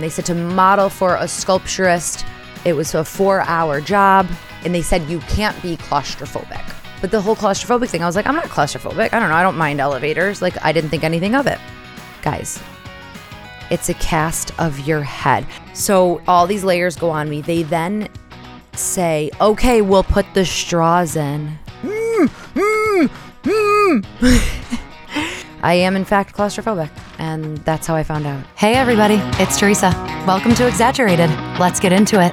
And they said to model for a sculpturist, it was a four hour job. And they said you can't be claustrophobic. But the whole claustrophobic thing, I was like, I'm not claustrophobic. I don't know. I don't mind elevators. Like, I didn't think anything of it. Guys, it's a cast of your head. So all these layers go on me. They then say, okay, we'll put the straws in. I am, in fact, claustrophobic, and that's how I found out. Hey, everybody, it's Theresa. Welcome to Exaggerated. Let's get into it.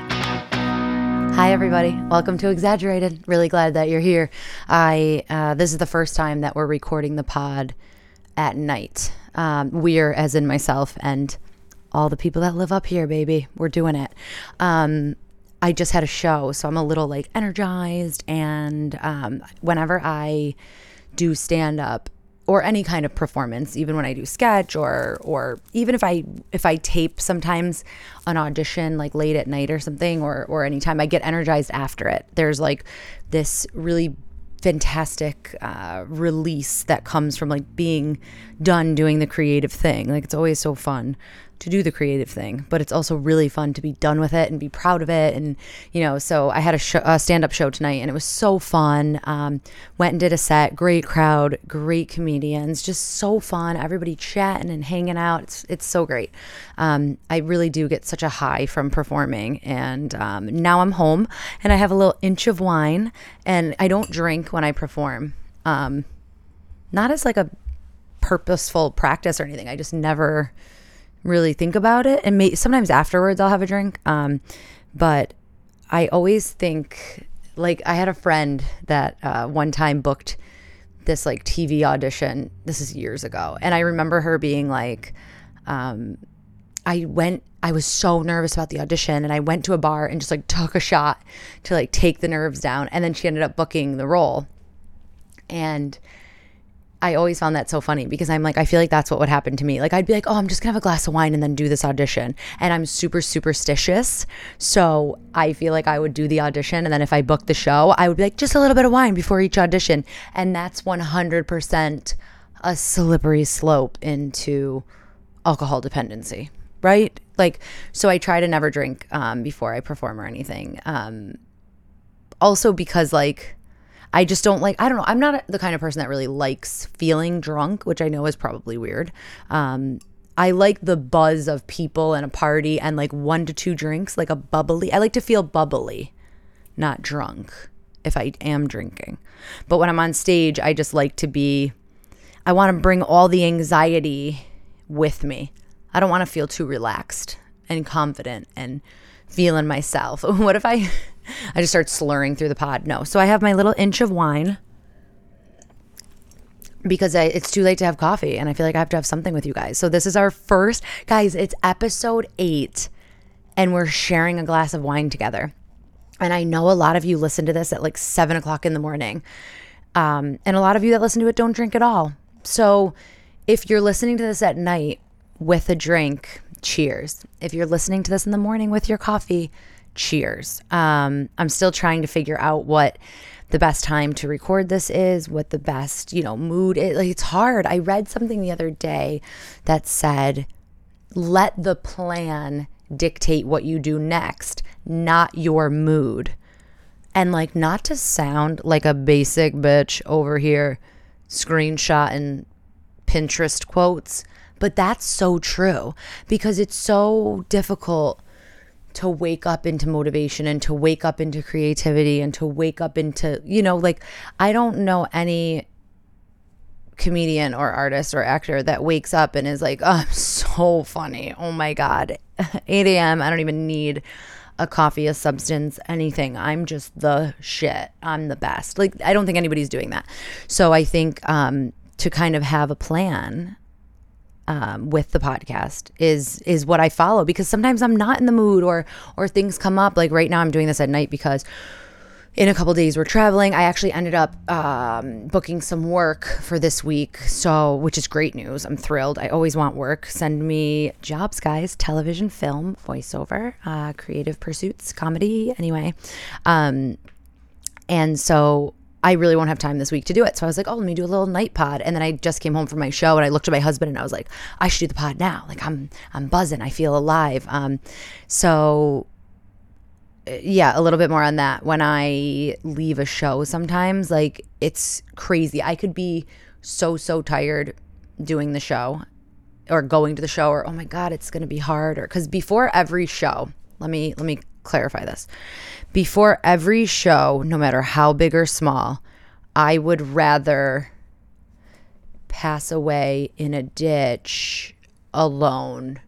Hi, everybody. Welcome to Exaggerated. Really glad that you're here. I uh, this is the first time that we're recording the pod at night. Um, we're, as in myself and all the people that live up here, baby. We're doing it. Um, I just had a show, so I'm a little like energized. And um, whenever I do stand up or any kind of performance, even when I do sketch or or even if I if I tape sometimes an audition like late at night or something or or anytime I get energized after it. There's like this really fantastic uh, release that comes from like being done doing the creative thing. Like it's always so fun to do the creative thing, but it's also really fun to be done with it and be proud of it. And, you know, so I had a, show, a stand up show tonight and it was so fun. Um, went and did a set, great crowd, great comedians, just so fun. Everybody chatting and hanging out. It's, it's so great. Um, I really do get such a high from performing. And um, now I'm home and I have a little inch of wine and I don't drink when I perform. Um, not as like a purposeful practice or anything. I just never really think about it. And may, sometimes afterwards I'll have a drink um, but I always think like I had a friend that uh, one time booked this like TV audition. This is years ago. And I remember her being like um, I went I was so nervous about the audition and I went to a bar and just like took a shot to like take the nerves down. And then she ended up booking the role. And I always found that so funny because I'm like, I feel like that's what would happen to me. Like, I'd be like, oh, I'm just gonna have a glass of wine and then do this audition. And I'm super superstitious. So I feel like I would do the audition. And then if I booked the show, I would be like, just a little bit of wine before each audition. And that's 100% a slippery slope into alcohol dependency, right? Like, so I try to never drink um, before I perform or anything. Um, also, because, like, I just don't like, I don't know. I'm not the kind of person that really likes feeling drunk, which I know is probably weird. Um, I like the buzz of people and a party and like one to two drinks, like a bubbly. I like to feel bubbly, not drunk if I am drinking. But when I'm on stage, I just like to be, I want to bring all the anxiety with me. I don't want to feel too relaxed and confident and feeling myself. What if I I just start slurring through the pod? No. So I have my little inch of wine because I, it's too late to have coffee and I feel like I have to have something with you guys. So this is our first, guys, it's episode 8 and we're sharing a glass of wine together. And I know a lot of you listen to this at like 7 o'clock in the morning. Um, and a lot of you that listen to it don't drink at all. So if you're listening to this at night with a drink, cheers. If you're listening to this in the morning with your coffee, cheers. Um, I'm still trying to figure out what the best time to record this is, what the best, you know, mood is. Like it's hard. I read something the other day that said, let the plan dictate what you do next, not your mood. And like not to sound like a basic bitch over here screenshot and Pinterest quotes, but that's so true because it's so difficult to wake up into motivation and to wake up into creativity and to wake up into, you know, like I don't know any comedian or artist or actor that wakes up and is like, oh, I'm so funny. Oh my God. 8 a.m. I don't even need a coffee, a substance, anything. I'm just the shit. I'm the best. Like, I don't think anybody's doing that. So I think um, to kind of have a plan um, with the podcast is is what I follow because sometimes I'm not in the mood or or things come up. Like right now, I'm doing this at night because in a couple days we're traveling. I actually ended up um, booking some work for this week, so which is great news. I'm thrilled. I always want work. Send me jobs, guys. Television, film, voiceover, uh, creative pursuits, comedy. Anyway, um, and so I really won't have time this week to do it. So I was like, oh, let me do a little night pod. And then I just came home from my show and I looked at my husband and I was like, I should do the pod now. Like I'm I'm buzzing. I feel alive. Um, so yeah, a little bit more on that. When I leave a show sometimes, like it's crazy. I could be so so tired doing the show or going to the show or oh my god, it's going to be hard or cuz before every show, let me let me clarify this. Before every show, no matter how big or small, I would rather pass away in a ditch alone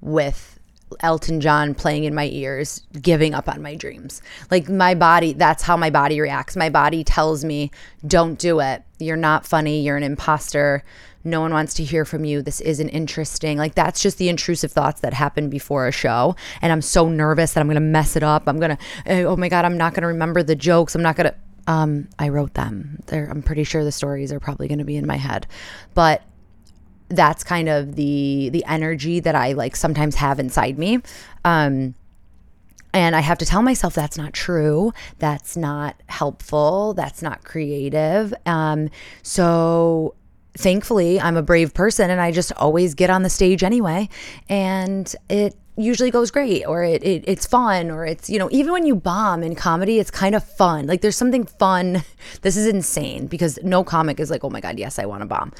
with Elton John playing in my ears, giving up on my dreams. Like my body, that's how my body reacts. My body tells me, don't do it. You're not funny. You're an imposter. No one wants to hear from you. This isn't interesting. Like that's just the intrusive thoughts that happen before a show. And I'm so nervous that I'm going to mess it up. I'm going to, oh my God, I'm not going to remember the jokes. I'm not going to. Um, I wrote them. They're, I'm pretty sure the stories are probably going to be in my head, but that's kind of the the energy that I like sometimes have inside me. Um, and I have to tell myself that's not true. That's not helpful. That's not creative. Um, so thankfully, I'm a brave person and I just always get on the stage anyway. And it usually goes great or it, it it's fun or it's you know even when you bomb in comedy it's kind of fun like there's something fun this is insane because no comic is like oh my god yes i want to bomb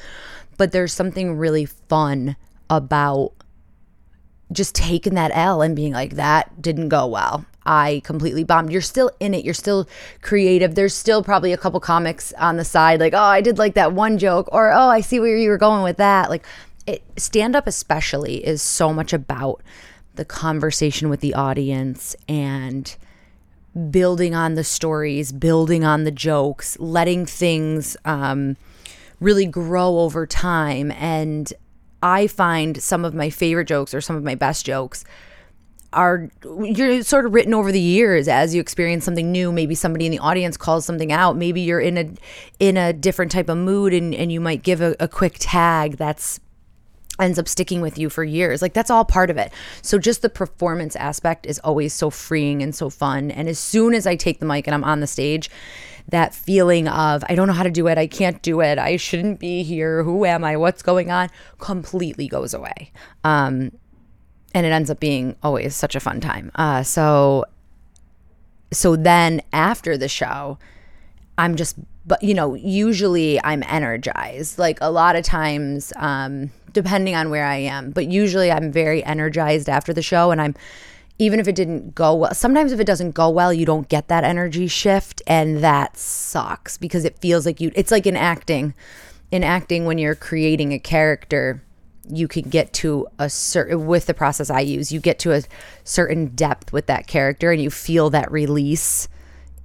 but there's something really fun about just taking that L and being like, that didn't go well. I completely bombed. You're still in it. You're still creative. There's still probably a couple comics on the side, like, oh, I did like that one joke, or oh, I see where you were going with that. Like, it, stand up, especially, is so much about the conversation with the audience and building on the stories, building on the jokes, letting things, um, really grow over time. And I find some of my favorite jokes or some of my best jokes are you're sort of written over the years as you experience something new maybe somebody in the audience calls something out maybe you're in a in a different type of mood and, and you might give a, a quick tag that's ends up sticking with you for years. Like that's all part of it. So just the performance aspect is always so freeing and so fun. And as soon as I take the mic and I'm on the stage, that feeling of, I don't know how to do it, I can't do it, I shouldn't be here, who am I, what's going on, completely goes away. Um, and it ends up being always such a fun time. Uh, so, so then after the show, I'm just, but you know, usually I'm energized. Like a lot of times, um, depending on where I am, but usually I'm very energized after the show, and I'm even if it didn't go well, sometimes if it doesn't go well, you don't get that energy shift. And that sucks because it feels like you, it's like in acting. In acting, when you're creating a character, you can get to a certain, with the process I use, you get to a certain depth with that character and you feel that release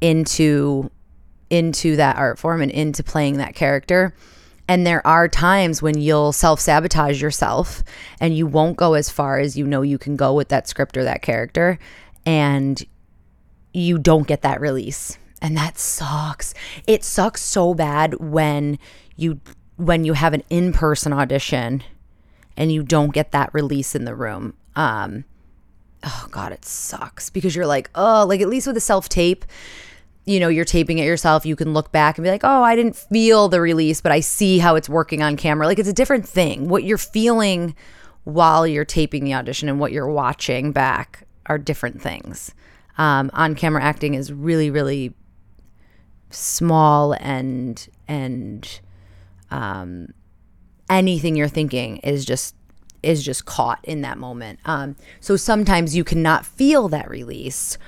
into into that art form and into playing that character and there are times when you'll self sabotage yourself and you won't go as far as you know you can go with that script or that character. And you don't get that release. And that sucks. It sucks so bad when you when you have an in-person audition and you don't get that release in the room. Um oh god, it sucks because you're like, "Oh, like at least with a self-tape, you know, you're taping it yourself, you can look back and be like, oh, I didn't feel the release, but I see how it's working on camera. Like it's a different thing. What you're feeling while you're taping the audition and what you're watching back are different things. Um, on camera acting is really, really small and and um, anything you're thinking is just is just caught in that moment. Um, so sometimes you cannot feel that release,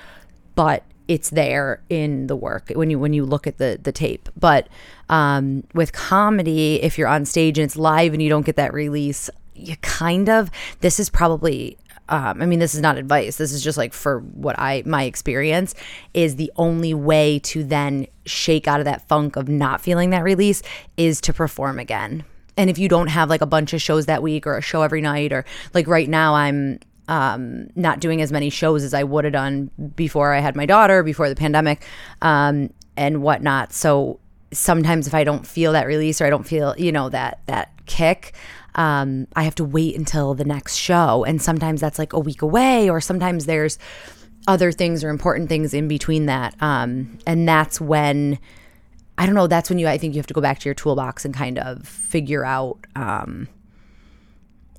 but it's there in the work when you when you look at the the tape. But um, with comedy, if you're on stage and it's live and you don't get that release, you kind of this is probably um, I mean, this is not advice. This is just like for what I my experience is the only way to then shake out of that funk of not feeling that release is to perform again. And if you don't have like a bunch of shows that week or a show every night or like right now I'm um, not doing as many shows as I would have done before I had my daughter, before the pandemic, um, and whatnot. So sometimes if I don't feel that release or I don't feel, you know, that that kick, um, I have to wait until the next show. And sometimes that's like a week away, or sometimes there's other things or important things in between that. Um, and that's when I don't know. That's when you, I think you have to go back to your toolbox and kind of figure out um,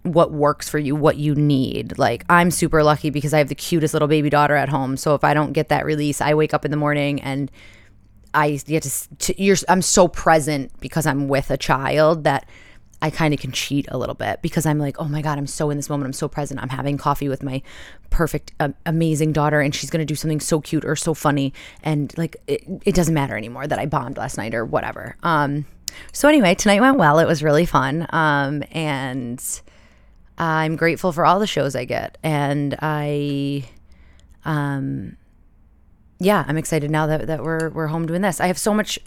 what works for you, what you need. Like, I'm super lucky because I have the cutest little baby daughter at home. So if I don't get that release, I wake up in the morning and I get to, to you're, I'm so present because I'm with a child that I kind of can cheat a little bit because I'm like, oh my God, I'm so in this moment. I'm so present. I'm having coffee with my perfect, amazing daughter, and she's going to do something so cute or so funny. And like, it, it doesn't matter anymore that I bombed last night or whatever. Um, so anyway, tonight went well. It was really fun. Um, and I'm grateful for all the shows I get. And I, um, yeah, I'm excited now that, that we're, we're home doing this. I have so much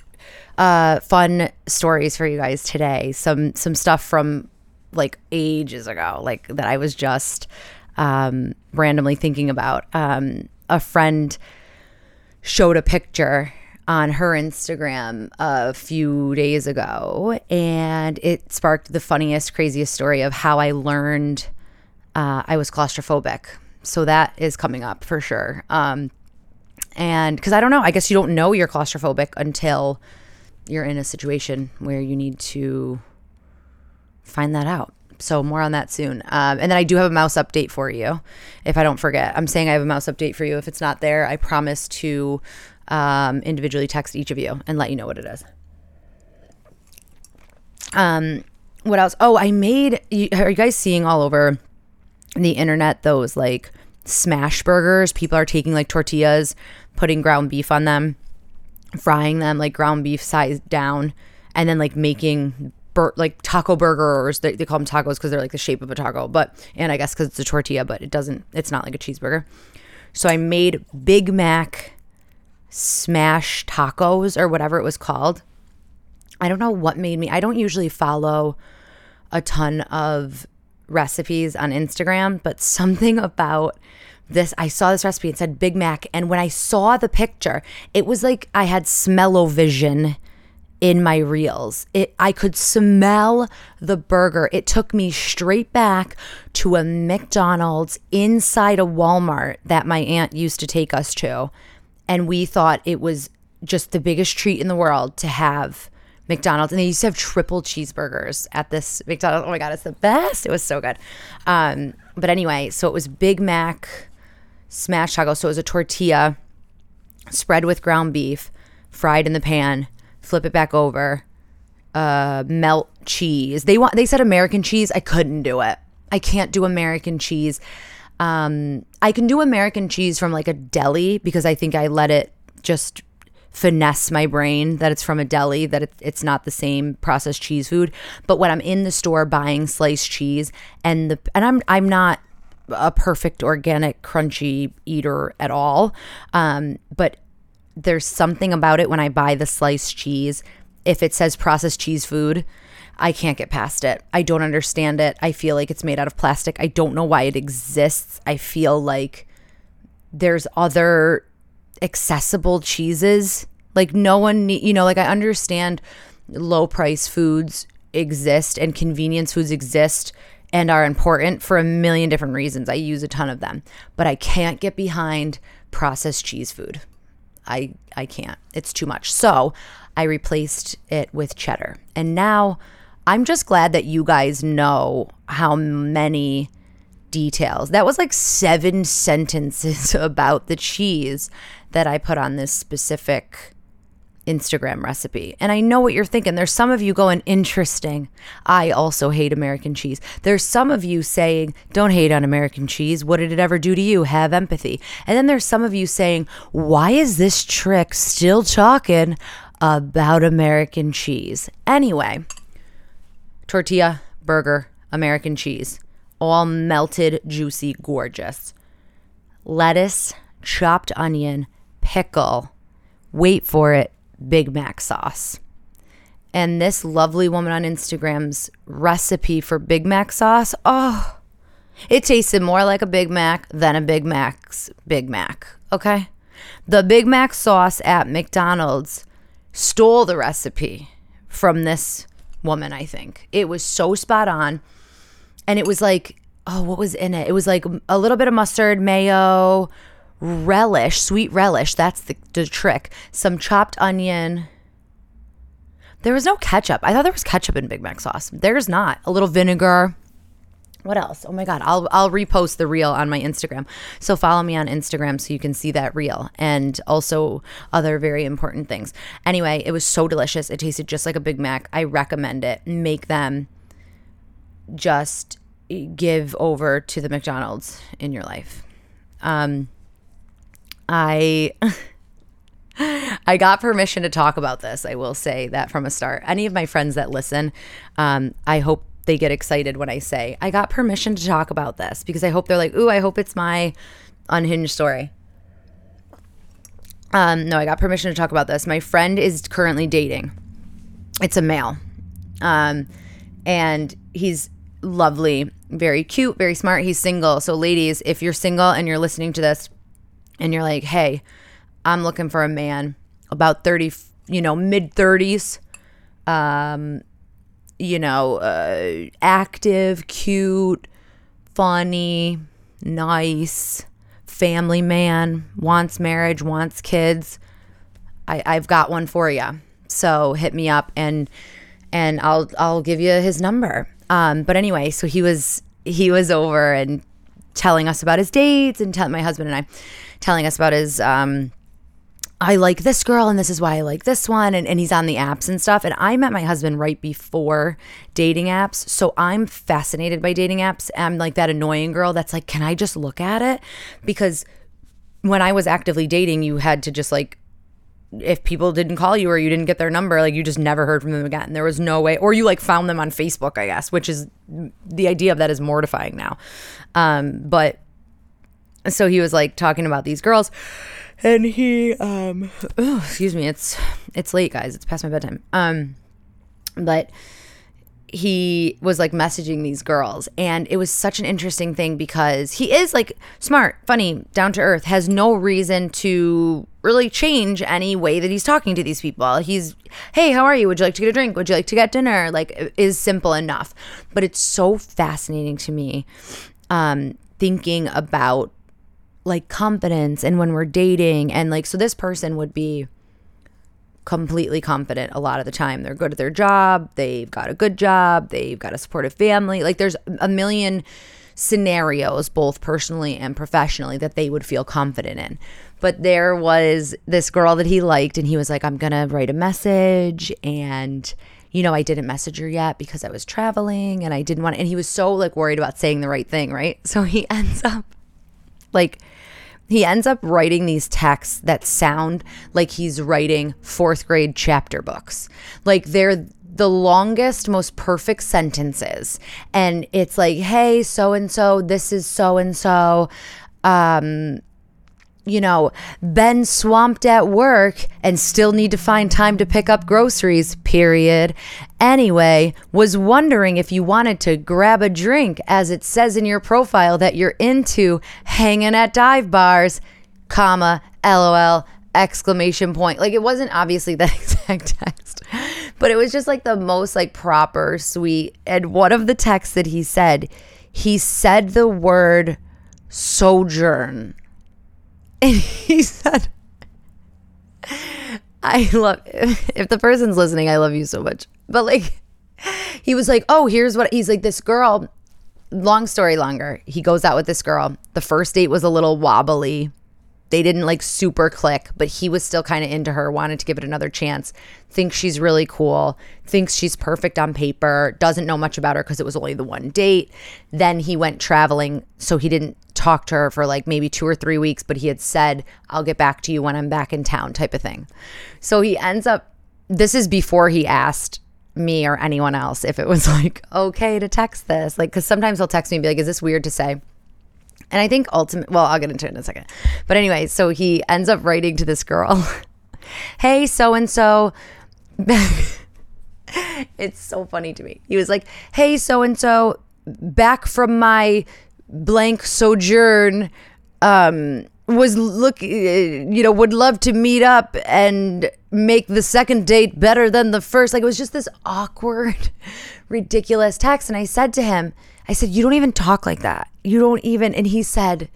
uh, fun stories for you guys today. Some some stuff from like ages ago, like that I was just um, randomly thinking about. Um, a friend showed a picture on her Instagram a few days ago, and it sparked the funniest, craziest story of how I learned uh, I was claustrophobic. So that is coming up for sure. Um, and because I don't know, I guess you don't know you're claustrophobic until you're in a situation where you need to find that out. So more on that soon. Um, and then I do have a mouse update for you, if I don't forget. I'm saying I have a mouse update for you. If it's not there, I promise to um, individually text each of you and let you know what it is. Um, what else? Oh, I made. Are you guys seeing all over the internet those like smash burgers? People are taking like tortillas, putting ground beef on them, frying them like ground beef size down, and then like making bur- like taco burgers. They, they call them tacos because they're like the shape of a taco, but and I guess because it's a tortilla, but it doesn't. It's not like a cheeseburger. So I made Big Mac smash tacos or whatever it was called. I don't know what made me. I don't usually follow a ton of recipes on Instagram, but something about this I saw this recipe and said Big Mac and when I saw the picture, it was like I had smell-o-vision in my reels. It I could smell the burger. It took me straight back to a McDonald's inside a Walmart that my aunt used to take us to. And we thought it was just the biggest treat in the world to have McDonald's, and they used to have triple cheeseburgers at this McDonald's. Oh my god, it's the best! It was so good. Um, but anyway, so it was Big Mac, smash taco. So it was a tortilla spread with ground beef, fried in the pan, flip it back over, uh, melt cheese. They want they said American cheese. I couldn't do it. I can't do American cheese. Um, I can do American cheese from like a deli because I think I let it just finesse my brain that it's from a deli, that it's not the same processed cheese food. But when I'm in the store buying sliced cheese and the and I'm I'm not a perfect organic crunchy eater at all. Um, but there's something about it when I buy the sliced cheese. If it says processed cheese food, I can't get past it. I don't understand it. I feel like it's made out of plastic. I don't know why it exists. I feel like there's other accessible cheeses. Like no one, need, you know, like I understand low price foods exist and convenience foods exist and are important for a million different reasons. I use a ton of them, but I can't get behind processed cheese food. I I can't. It's too much. So, I replaced it with cheddar. And now I'm just glad that you guys know how many details. That was like 7 sentences about the cheese that I put on this specific Instagram recipe. And I know what you're thinking. There's some of you going, interesting. I also hate American cheese. There's some of you saying, don't hate on American cheese. What did it ever do to you? Have empathy. And then there's some of you saying, why is this trick still talking about American cheese? Anyway, tortilla, burger, American cheese, all melted, juicy, gorgeous. Lettuce, chopped onion, pickle. Wait for it Big Mac sauce. And this lovely woman on Instagram's recipe for Big Mac sauce, oh, it tasted more like a Big Mac than a Big Mac's Big Mac. Okay. The Big Mac sauce at McDonald's stole the recipe from this woman, I think. It was so spot on. And it was like, oh, what was in it? It was like a little bit of mustard, mayo, relish, sweet relish. That's the, the trick. Some chopped onion, There was no ketchup. I thought there was ketchup in Big Mac sauce. There's not. A little vinegar. What else? Oh my god, I'll I'll repost the reel on my Instagram. So follow me on Instagram so you can see that reel and also other very important things. Anyway, it was so delicious. It tasted just like a Big Mac. I recommend it. Make them just give over to the McDonald's in your life. Um I I got permission to talk about this. I will say that from a start. Any of my friends that listen, um, I hope they get excited when I say I got permission to talk about this because I hope they're like, "Ooh, I hope it's my unhinged story." Um, no, I got permission to talk about this. My friend is currently dating. It's a male, um, and he's lovely, very cute, very smart. He's single. So, ladies, if you're single and you're listening to this, and you're like, "Hey, I'm looking for a man about 30, you know, mid 30s, um, you know, uh, active, cute, funny, nice, family man, wants marriage, wants kids. I, I've got one for you. So hit me up and and I'll I'll give you his number. Um, but anyway, so he was he was over and telling us about his dates and tell my husband and I telling us about his um I like this girl and this is why I like this one. And, and he's on the apps and stuff. And I met my husband right before dating apps. So I'm fascinated by dating apps. I'm like that annoying girl that's like, can I just look at it? Because when I was actively dating, you had to just like, if people didn't call you or you didn't get their number, like you just never heard from them again. There was no way, or you like found them on Facebook, I guess, which is the idea of that is mortifying now. Um, but so he was like talking about these girls. And he um oh, excuse me it's it's late guys. It's past my bedtime. Um but he was like messaging these girls. And it was such an interesting thing because he is like smart funny down to earth has no reason to really change any way that he's talking to these people. He's hey how are you? Would you like to get a drink? Would you like to get dinner? Like is simple enough. But it's so fascinating to me um thinking about like confidence and when we're dating and like so this person would be completely confident a lot of the time. They're good at their job they've got a good job they've got a supportive family. Like there's a million scenarios both personally and professionally that they would feel confident in. But there was this girl that he liked and he was like i'm gonna write a message and you know i didn't message her yet because i was traveling and i didn't want and he was so like worried about saying the right thing right? So he ends up like he ends up writing these texts that sound like he's writing fourth grade chapter books. Like they're the longest, most perfect sentences. And it's like, hey, so and so, this is so and so. Um, you know, been swamped at work and still need to find time to pick up groceries, period. Anyway, was wondering if you wanted to grab a drink as it says in your profile that you're into hanging at dive bars, comma, LOL, exclamation point. Like it wasn't obviously that exact text, but it was just like the most like proper, sweet. And one of the texts that he said, he said the word sojourn and he said, I love, if the person's listening, I love you so much. But like, he was like, oh, here's what he's like, this girl, long story longer. He goes out with this girl. The first date was a little wobbly. They didn't like super click, but he was still kind of into her, wanted to give it another chance. Thinks she's really cool, thinks she's perfect on paper, doesn't know much about her because it was only the one date. Then he went traveling, so he didn't talk to her for like maybe two or three weeks, but he had said, I'll get back to you when I'm back in town, type of thing. So he ends up, this is before he asked me or anyone else if it was like okay to text this. Like, because sometimes he'll text me and be like, is this weird to say? And I think ultimate, well, I'll get into it in a second. But anyway, so he ends up writing to this girl, hey, so and so. It's so funny to me. He was like, hey, so and so, back from my blank sojourn. Um, was look you know would love to meet up and make the second date better than the first like it was just this awkward ridiculous text and i said to him i said you don't even talk like that you don't even and he said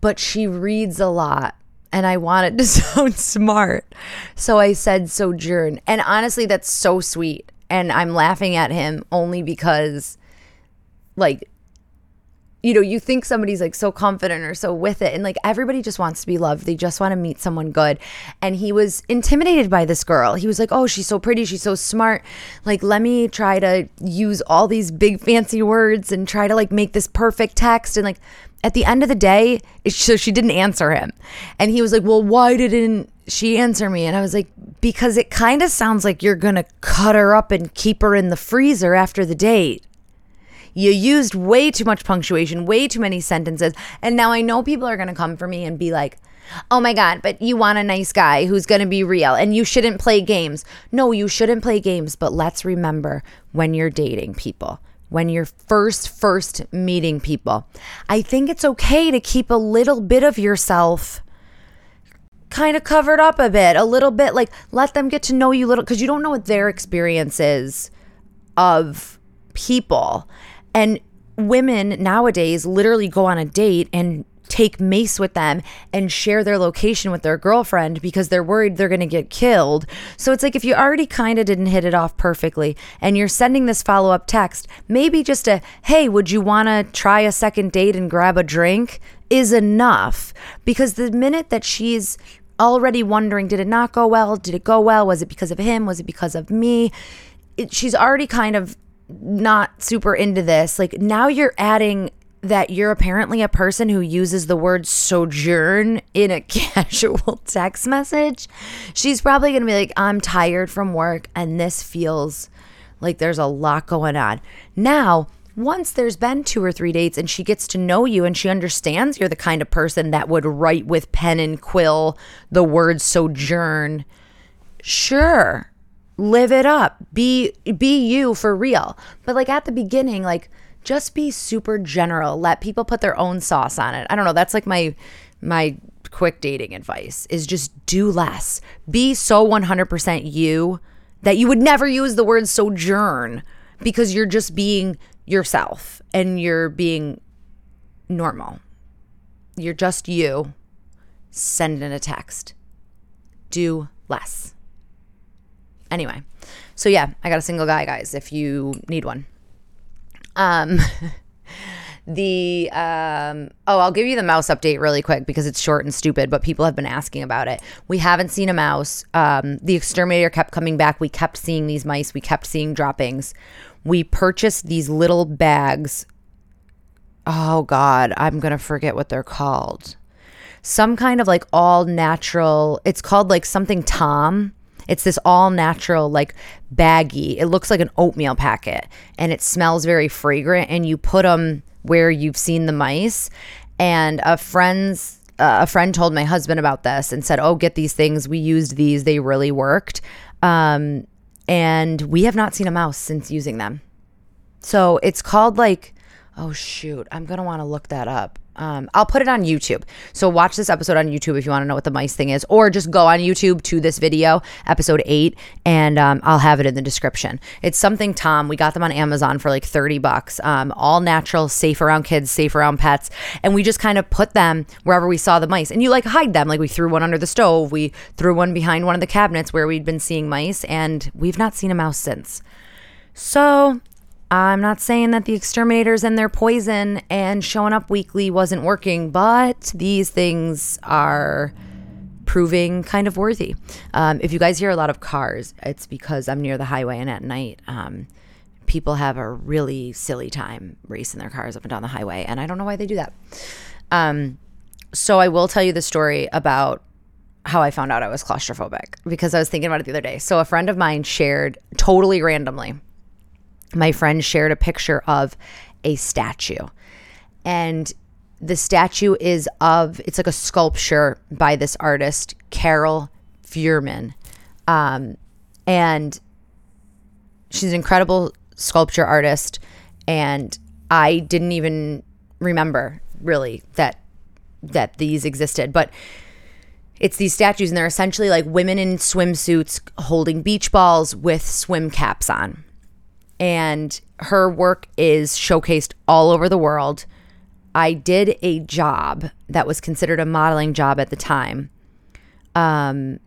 but she reads a lot and I wanted to sound smart. So I said sojourn. And honestly, that's so sweet. And I'm laughing at him only because, like, you know, you think somebody's like so confident or so with it. And like everybody just wants to be loved. They just want to meet someone good. And he was intimidated by this girl. He was like, oh, she's so pretty. She's so smart. Like, let me try to use all these big fancy words and try to like make this perfect text. And like at the end of the day, so she didn't answer him. And he was like, well, why didn't she answer me? And I was like, because it kind of sounds like you're going to cut her up and keep her in the freezer after the date. You used way too much punctuation, way too many sentences. And now I know people are going to come for me and be like, oh my God, but you want a nice guy who's going to be real and you shouldn't play games. No, you shouldn't play games. But let's remember when you're dating people, when you're first, first meeting people, I think it's okay to keep a little bit of yourself kind of covered up a bit, a little bit like let them get to know you little because you don't know what their experience is of people. And women nowadays literally go on a date and take mace with them and share their location with their girlfriend because they're worried they're going to get killed. So it's like if you already kind of didn't hit it off perfectly and you're sending this follow up text, maybe just a, hey, would you want to try a second date and grab a drink is enough. Because the minute that she's already wondering, did it not go well? Did it go well? Was it because of him? Was it because of me? It, she's already kind of not super into this, like now you're adding that you're apparently a person who uses the word sojourn in a casual text message, she's probably going to be like, I'm tired from work and this feels like there's a lot going on. Now, once there's been two or three dates and she gets to know you and she understands you're the kind of person that would write with pen and quill the word sojourn, sure live it up. Be be you for real. But like at the beginning like just be super general. Let people put their own sauce on it. I don't know. That's like my my quick dating advice is just do less. Be so 100% you that you would never use the word sojourn because you're just being yourself and you're being normal. You're just you. Send in a text. Do less Anyway, so yeah, I got a single guy, guys, if you need one. Um, the um oh i'll give you the mouse update really quick because it's short and stupid but people have been asking about it. We haven't seen a mouse. Um the exterminator kept coming back. We kept seeing these mice. We kept seeing droppings. We purchased these little bags. Oh god i'm gonna forget what they're called. Some kind of like all natural it's called like something tom it's this all natural, like baggy. It looks like an oatmeal packet and it smells very fragrant. And you put them where you've seen the mice. And a friend's uh, a friend told my husband about this and said, "Oh, get these things. We used these. They really worked." Um, and we have not seen a mouse since using them. So it's called like, oh shoot, I'm gonna want to look that up. Um, I'll put it on YouTube. So watch this episode on YouTube if you want to know what the mice thing is, or just go on YouTube to this video, episode eight, and um, I'll have it in the description. It's something Tom. We got them on Amazon for like thirty bucks. Um, all natural, safe around kids, safe around pets, and we just kind of put them wherever we saw the mice, and you like hide them. Like we threw one under the stove, we threw one behind one of the cabinets where we'd been seeing mice, and we've not seen a mouse since. So I'm not saying that the exterminators and their poison and showing up weekly wasn't working, but these things are proving kind of worthy. Um, if you guys hear a lot of cars, it's because I'm near the highway and at night, um, people have a really silly time racing their cars up and down the highway, and I don't know why they do that. Um, so I will tell you the story about how I found out I was claustrophobic because I was thinking about it the other day. So a friend of mine shared totally randomly my friend shared a picture of a statue. And the statue is of, it's like a sculpture by this artist, Carole Feuerman. Um, and she's an incredible sculpture artist. And I didn't even remember really that that these existed. But it's these statues, and they're essentially like women in swimsuits holding beach balls with swim caps on and her work is showcased all over the world. I did a job that was considered a modeling job at the time Um,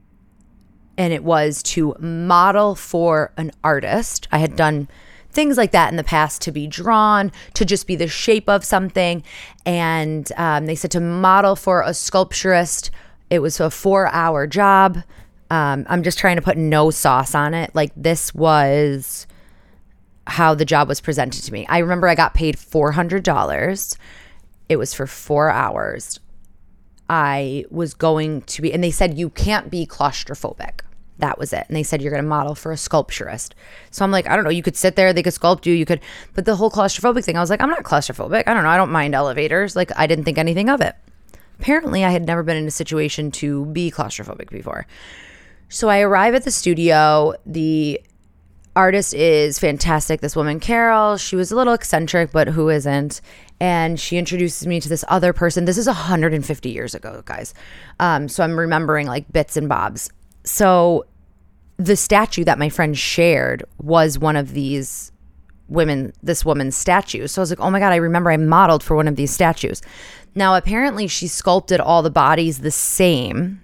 and it was to model for an artist. I had done things like that in the past to be drawn, to just be the shape of something. And um, they said to model for a sculpturist. It was a four hour job. Um, I'm just trying to put no sauce on it. Like, this was how the job was presented to me. I remember I got paid $400. It was for four hours. I was going to be, and they said, you can't be claustrophobic. That was it. And they said, you're going to model for a sculpturist. So I'm like, I don't know. You could sit there, they could sculpt you, you could, but the whole claustrophobic thing, I was like, I'm not claustrophobic. I don't know. I don't mind elevators. Like, I didn't think anything of it. Apparently, I had never been in a situation to be claustrophobic before. So I arrive at the studio. The artist is fantastic. This woman, Carole, she was a little eccentric, but who isn't? And she introduces me to this other person. This is 150 years ago, guys. Um, so I'm remembering like bits and bobs. So the statue that my friend shared was one of these women, this woman's statue. So I was like, oh my God, I remember I modeled for one of these statues. Now, apparently, she sculpted all the bodies the same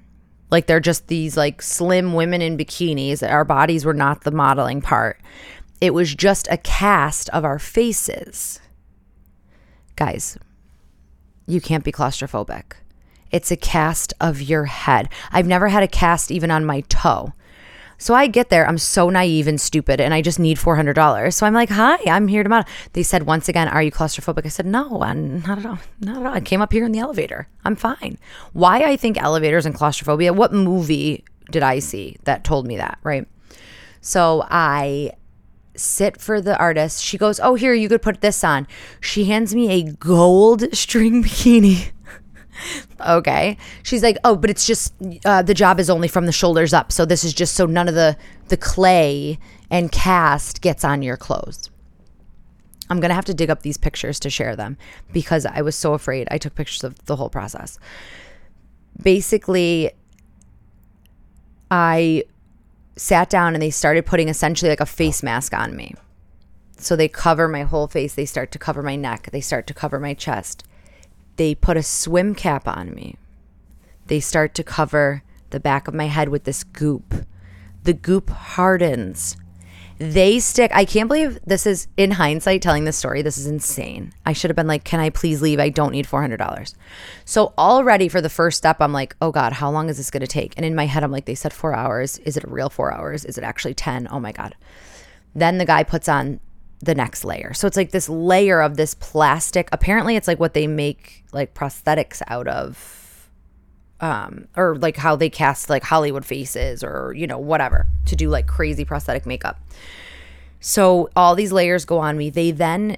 like they're just these like slim women in bikinis. Our bodies were not the modeling part. It was just a cast of our faces. Guys, you can't be claustrophobic. It's a cast of your head. I've never had a cast even on my toe. So I get there, I'm so naive and stupid, and I just need $400. So I'm like, hi, I'm here to model. They said, once again, are you claustrophobic? I said, no, I'm not at all. Not at all. I came up here in the elevator. I'm fine. Why I think elevators and claustrophobia, what movie did I see that told me that, right? So I sit for the artist. She goes, oh, here, you could put this on. She hands me a gold string bikini okay. She's like, oh, but it's just uh, the job is only from the shoulders up. So this is just so none of the the clay and cast gets on your clothes. I'm gonna have to dig up these pictures to share them because I was so afraid. I took pictures of the whole process. Basically, I sat down and they started putting essentially like a face mask on me. So they cover my whole face. They start to cover my neck. They start to cover my chest they put a swim cap on me. They start to cover the back of my head with this goop. The goop hardens. They stick. I can't believe this is in hindsight telling this story. This is insane. I should have been like, "Can I please leave? I don't need $400." So already for the first step, I'm like, "Oh god, how long is this going to take?" And in my head I'm like, "They said 4 hours. Is it a real 4 hours? Is it actually 10? Oh my god." Then the guy puts on the next layer. So it's like this layer of this plastic. Apparently, it's like what they make like prosthetics out of, um, or like how they cast like Hollywood faces or you know whatever to do like crazy prosthetic makeup. So all these layers go on me. They then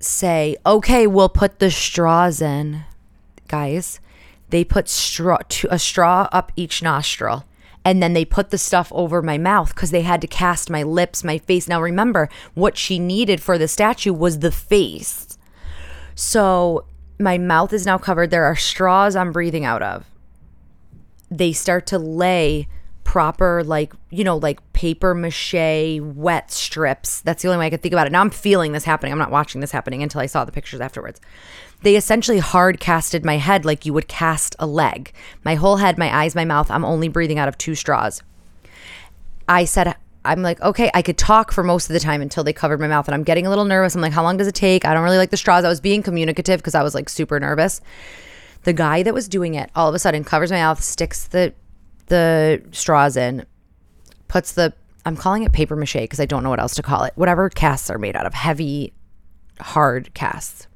say, "Okay, we'll put the straws in, guys." They put straw to, a straw up each nostril and then they put the stuff over my mouth because they had to cast my lips, my face. Now, remember, what she needed for the statue was the face. So my mouth is now covered. There are straws I'm breathing out of. They start to lay proper, like, you know, like paper mache wet strips. That's the only way I could think about it. Now I'm feeling this happening. I'm not watching this happening until I saw the pictures afterwards they essentially hard casted my head like you would cast a leg. My whole head, my eyes, my mouth, I'm only breathing out of two straws. I said, I'm like, okay, I could talk for most of the time until they covered my mouth. And I'm getting a little nervous. I'm like, how long does it take? I don't really like the straws. I was being communicative because I was like super nervous. The guy that was doing it all of a sudden covers my mouth, sticks the the straws in, puts the I'm calling it paper mache because I don't know what else to call it. Whatever casts are made out of, heavy, hard casts.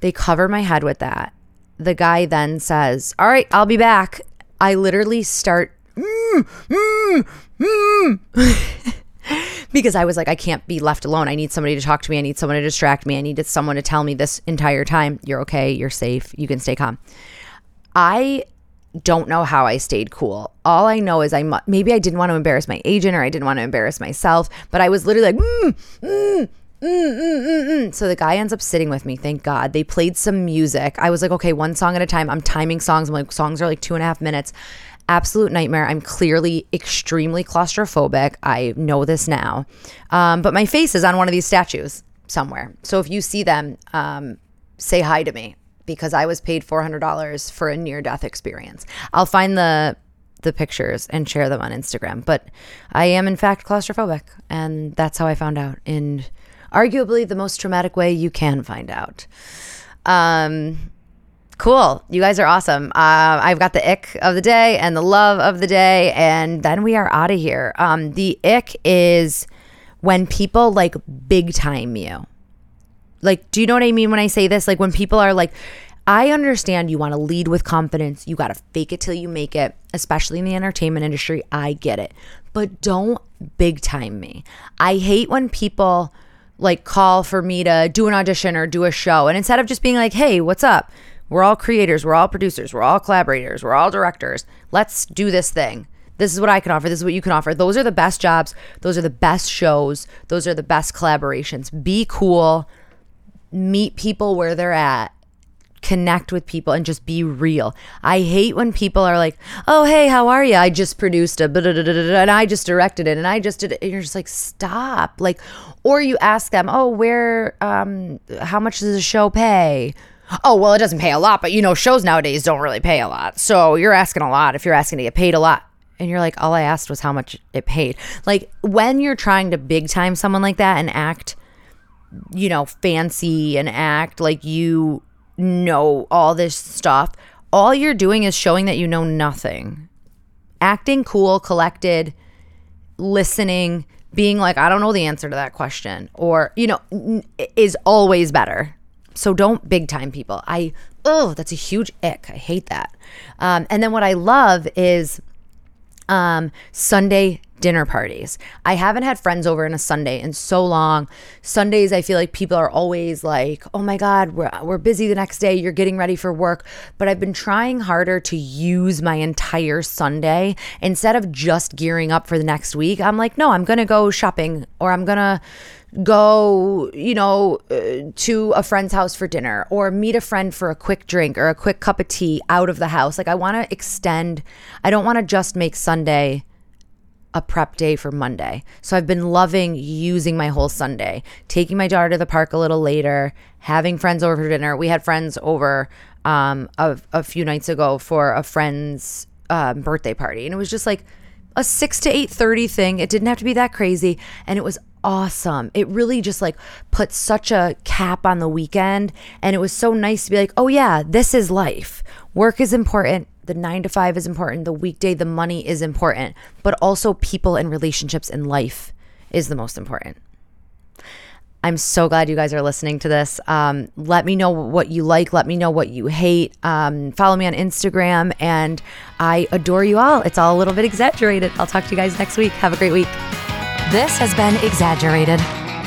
They cover my head with that. The guy then says, All right, I'll be back. I literally start mm, mm, mm. because I was like, I can't be left alone. I need somebody to talk to me. I need someone to distract me. I needed someone to tell me this entire time, you're okay, you're safe, you can stay calm. I don't know how I stayed cool. All I know is I mu- maybe I didn't want to embarrass my agent or I didn't want to embarrass myself, but I was literally like, mm, mm, Mm, mm, mm, mm, so the guy ends up sitting with me. Thank God. They played some music. I was like, okay, one song at a time. I'm timing songs. I'm like, songs are like two and a half minutes. Absolute nightmare. I'm clearly extremely claustrophobic. I know this now. Um, but my face is on one of these statues somewhere. So if you see them, um, say hi to me because I was paid $400 for a near death experience. I'll find the the pictures and share them on Instagram, but I am in fact claustrophobic and that's how I found out in arguably the most traumatic way you can find out. Um cool. You guys are awesome. Uh, I've got the ick of the day and the love of the day, and then we are out of here. Um, the ick is when people like big time you. Like, do you know what I mean when I say this? Like, when people are like, I understand you want to lead with confidence. You got to fake it till you make it, especially in the entertainment industry. I get it. But don't big time me. I hate when people like call for me to do an audition or do a show. And instead of just being like, hey, what's up? We're all creators, we're all producers, we're all collaborators, we're all directors. Let's do this thing. This is what I can offer. This is what you can offer. Those are the best jobs. Those are the best shows. Those are the best collaborations. Be cool. Meet people where they're at. Connect with people and just be real. I hate when people are like, "Oh, hey, how are you? I just produced a and I just directed it and I just did it." And you're just like, "Stop!" Like, or you ask them, "Oh, where? Um, how much does a show pay?" oh, well, it doesn't pay a lot, but you know, shows nowadays don't really pay a lot. So you're asking a lot if you're asking to get paid a lot. And you're like, all I asked was how much it paid. Like when you're trying to big time someone like that and act, you know, fancy and act like you know all this stuff, all you're doing is showing that you know nothing. Acting cool, collected, listening, being like, I don't know the answer to that question, or, you know, is always better so don't big time people. I, oh, that's a huge ick. I hate that. Um, and then what I love is um, Sunday dinner parties. I haven't had friends over in a Sunday in so long. Sundays, I feel like people are always like, oh my God, we're, we're busy the next day. You're getting ready for work. But I've been trying harder to use my entire Sunday instead of just gearing up for the next week. I'm like, no, I'm going to go shopping or I'm going to go, you know, uh, to a friend's house for dinner or meet a friend for a quick drink or a quick cup of tea out of the house. Like I want to extend, I don't want to just make Sunday a prep day for Monday. So I've been loving using my whole Sunday, taking my daughter to the park a little later, having friends over for dinner. We had friends over um, a, a few nights ago for a friend's um, birthday party, and it was just like a six to eight thirty thing. It didn't have to be that crazy, and it was awesome. It really just like put such a cap on the weekend. And it was so nice to be like, oh, yeah, this is life. Work is important. The nine to five is important. The weekday, the money is important. But also, people and relationships in life is the most important. I'm so glad you guys are listening to this. Um, let me know what you like. Let me know what you hate. Um, follow me on Instagram. And I adore you all. It's all a little bit exaggerated. I'll talk to you guys next week. Have a great week. This has been Exaggerated.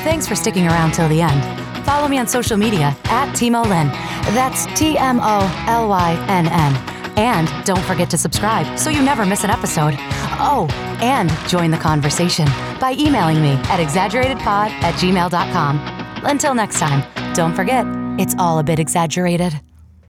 Thanks for sticking around till the end. Follow me on social media at Timo Lynn. That's T M O L Y N N. And don't forget to subscribe so you never miss an episode. Oh, and join the conversation by emailing me at exaggeratedpod at gmail.com. Until next time, don't forget, it's all a bit exaggerated.